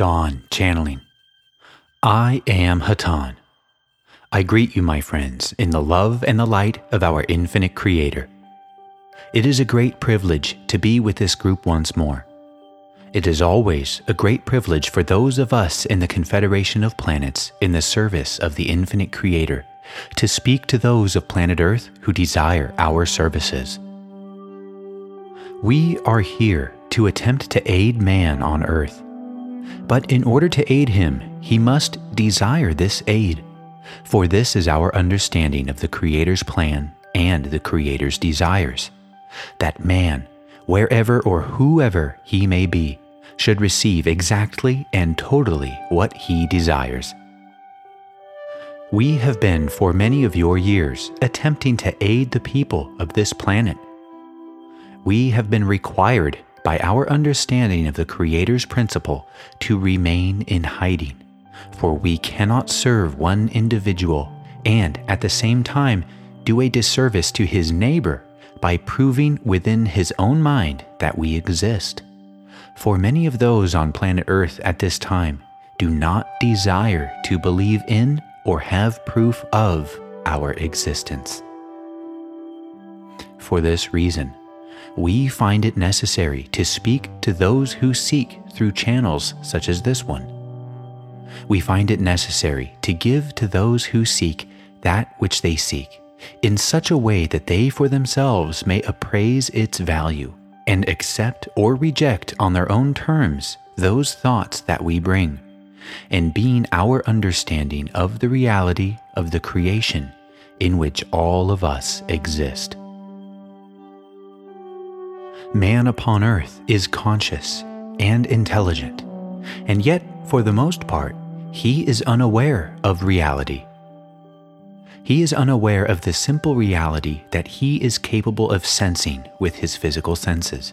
Don channeling. I am Hatonn. I greet you, my friends, in the love and the light of our infinite Creator. It is a great privilege to be with this group once more. It is always a great privilege for those of us in the Confederation of Planets in the service of the infinite Creator to speak to those of planet Earth who desire our services. We are here to attempt to aid man on Earth but in order to aid him, he must desire this aid. For this is our understanding of the Creator's plan and the Creator's desires that man, wherever or whoever he may be, should receive exactly and totally what he desires. We have been for many of your years attempting to aid the people of this planet. We have been required by our understanding of the Creator's principle to remain in hiding, for we cannot serve one individual and at the same time do a disservice to his neighbor by proving within his own mind that we exist. For many of those on planet Earth at this time do not desire to believe in or have proof of our existence. For this reason, we find it necessary to speak to those who seek through channels such as this one. We find it necessary to give to those who seek that which they seek in such a way that they for themselves may appraise its value and accept or reject on their own terms those thoughts that we bring, and being our understanding of the reality of the creation in which all of us exist man upon earth is conscious and intelligent, and yet, for the most part, he is unaware of reality. He is unaware of the simple reality that he is capable of sensing with his physical senses.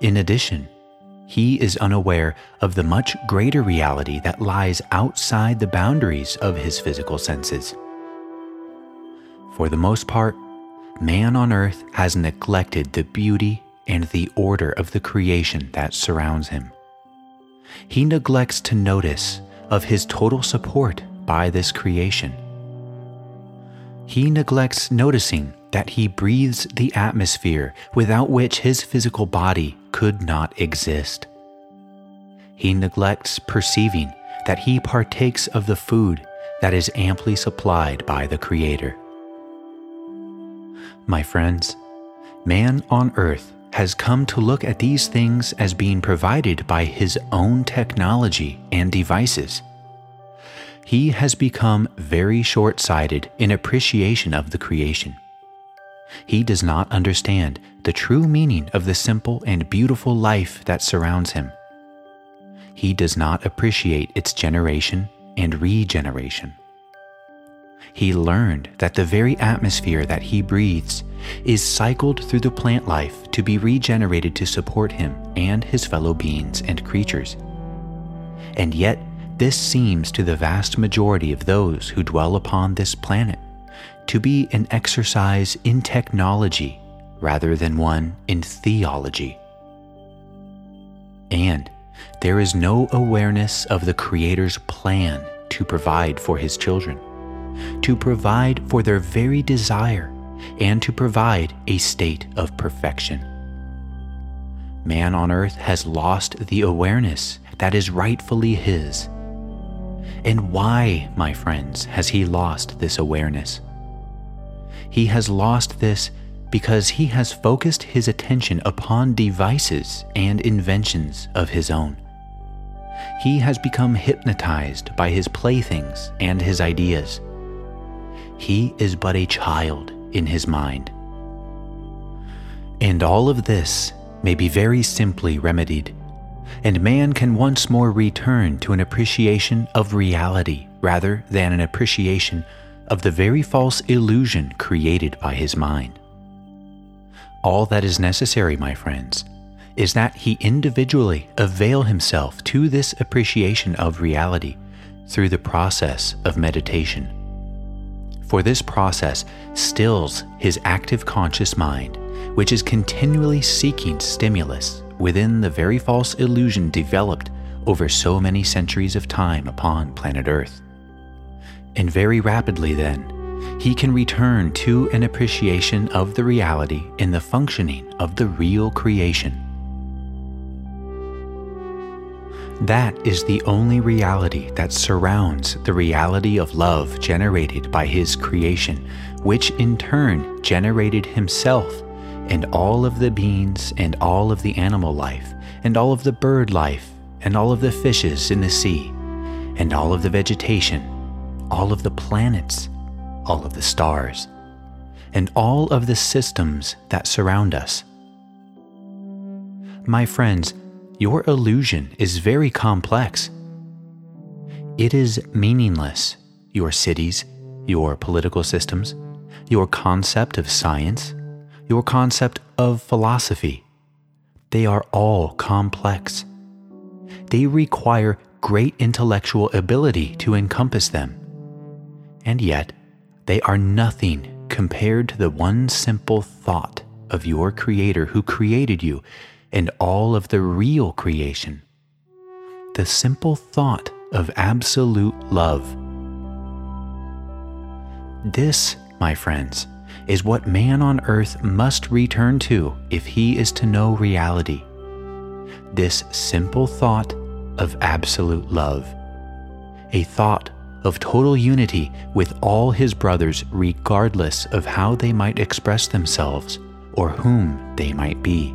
In addition, he is unaware of the much greater reality that lies outside the boundaries of his physical senses. For the most part, man on earth has neglected the beauty and the order of the creation that surrounds him. He neglects to notice of his total support by this creation. He neglects noticing that he breathes the atmosphere without which his physical body could not exist. He neglects perceiving that he partakes of the food that is amply supplied by the Creator. My friends, man on earth has come to look at these things as being provided by his own technology and devices. He has become very short sighted in appreciation of the creation. He does not understand the true meaning of the simple and beautiful life that surrounds him. He does not appreciate its generation and regeneration he learned that the very atmosphere that he breathes is cycled through the plant life to be regenerated to support him and his fellow beings and creatures. And yet, this seems to the vast majority of those who dwell upon this planet to be an exercise in technology rather than one in theology. And there is no awareness of the Creator's plan to provide for his children to provide for their very desire, and to provide a state of perfection. Man on earth has lost the awareness that is rightfully his. And why, my friends, has he lost this awareness? He has lost this because he has focused his attention upon devices and inventions of his own. He has become hypnotized by his playthings and his ideas he is but a child in his mind. And all of this may be very simply remedied, and man can once more return to an appreciation of reality rather than an appreciation of the very false illusion created by his mind. All that is necessary, my friends, is that he individually avail himself to this appreciation of reality through the process of meditation for this process stills his active conscious mind, which is continually seeking stimulus within the very false illusion developed over so many centuries of time upon planet Earth. And very rapidly, then, he can return to an appreciation of the reality in the functioning of the real creation. That is the only reality that surrounds the reality of love generated by his creation, which in turn generated himself and all of the beings and all of the animal life and all of the bird life and all of the fishes in the sea and all of the vegetation, all of the planets, all of the stars, and all of the systems that surround us. My friends, your illusion is very complex. It is meaningless, your cities, your political systems, your concept of science, your concept of philosophy. They are all complex. They require great intellectual ability to encompass them. And yet, they are nothing compared to the one simple thought of your Creator who created you and all of the real creation. The simple thought of absolute love. This, my friends, is what man on earth must return to if he is to know reality. This simple thought of absolute love. A thought of total unity with all his brothers, regardless of how they might express themselves or whom they might be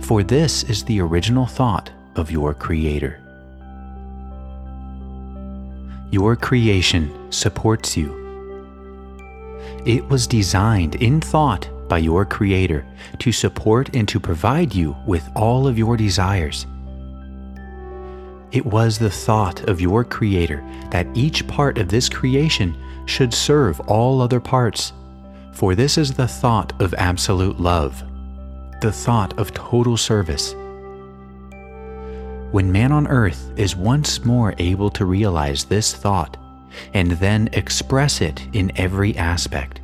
for this is the original thought of your Creator. Your creation supports you. It was designed in thought by your Creator to support and to provide you with all of your desires. It was the thought of your Creator that each part of this creation should serve all other parts, for this is the thought of absolute love the thought of total service. When man on earth is once more able to realize this thought and then express it in every aspect,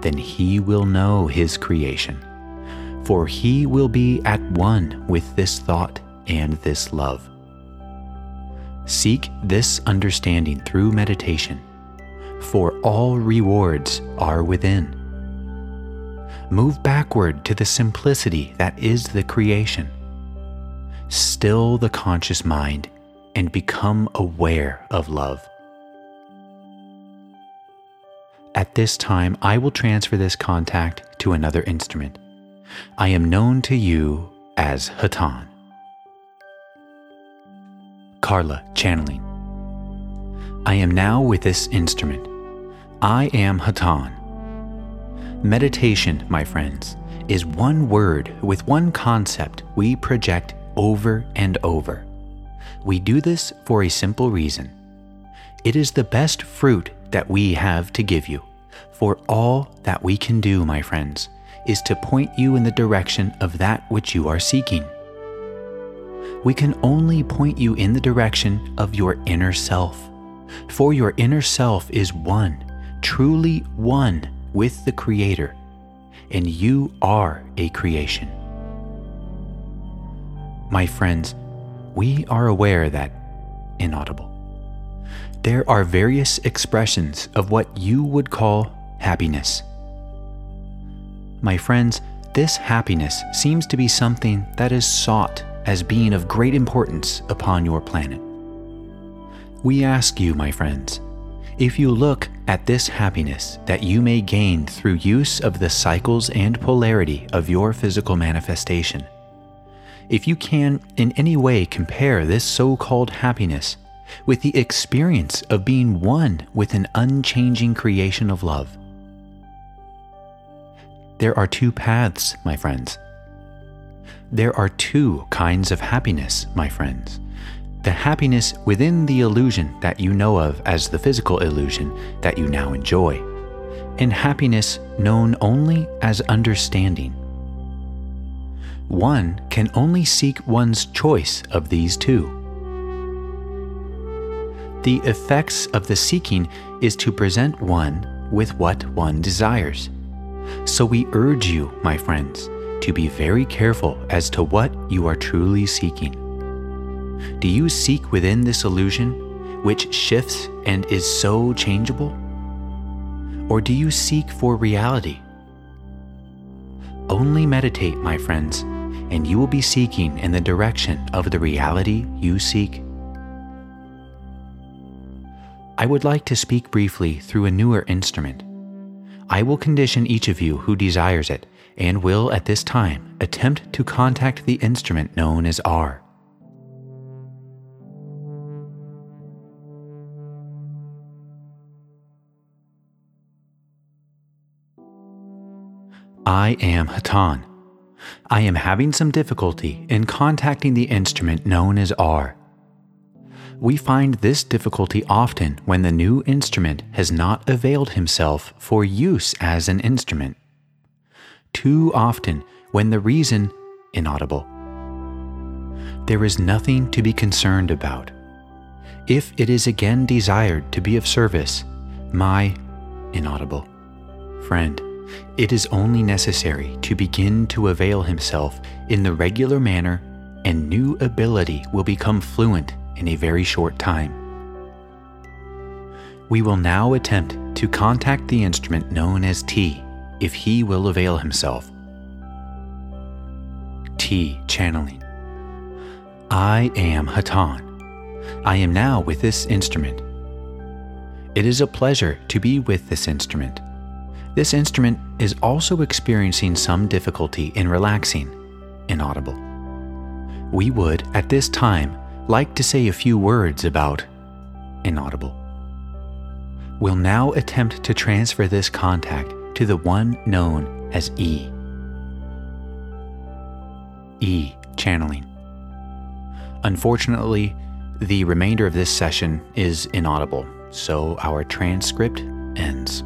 then he will know his creation, for he will be at one with this thought and this love. Seek this understanding through meditation, for all rewards are within move backward to the simplicity that is the creation. Still the conscious mind and become aware of love. At this time, I will transfer this contact to another instrument. I am known to you as Hatonn. Carla channeling. I am now with this instrument. I am Hatonn. Meditation, my friends, is one word with one concept we project over and over. We do this for a simple reason. It is the best fruit that we have to give you, for all that we can do, my friends, is to point you in the direction of that which you are seeking. We can only point you in the direction of your inner self, for your inner self is one, truly one with the Creator, and you are a creation. My friends, we are aware that, inaudible, there are various expressions of what you would call happiness. My friends, this happiness seems to be something that is sought as being of great importance upon your planet. We ask you, my friends, if you look at this happiness that you may gain through use of the cycles and polarity of your physical manifestation, if you can in any way compare this so called happiness with the experience of being one with an unchanging creation of love, there are two paths, my friends. There are two kinds of happiness, my friends the happiness within the illusion that you know of as the physical illusion that you now enjoy, and happiness known only as understanding. One can only seek one's choice of these two. The effects of the seeking is to present one with what one desires. So we urge you, my friends, to be very careful as to what you are truly seeking. Do you seek within this illusion, which shifts and is so changeable? Or do you seek for reality? Only meditate, my friends, and you will be seeking in the direction of the reality you seek. I would like to speak briefly through a newer instrument. I will condition each of you who desires it and will at this time attempt to contact the instrument known as R. I am Hatonn. I am having some difficulty in contacting the instrument known as R. We find this difficulty often when the new instrument has not availed himself for use as an instrument. Too often when the reason inaudible. There is nothing to be concerned about. If it is again desired to be of service, my inaudible friend it is only necessary to begin to avail himself in the regular manner, and new ability will become fluent in a very short time. We will now attempt to contact the instrument known as T if he will avail himself. T channeling. I am Hatonn. I am now with this instrument. It is a pleasure to be with this instrument. This instrument is also experiencing some difficulty in relaxing, inaudible. We would, at this time, like to say a few words about inaudible. We'll now attempt to transfer this contact to the one known as E. E channeling. Unfortunately, the remainder of this session is inaudible, so our transcript ends.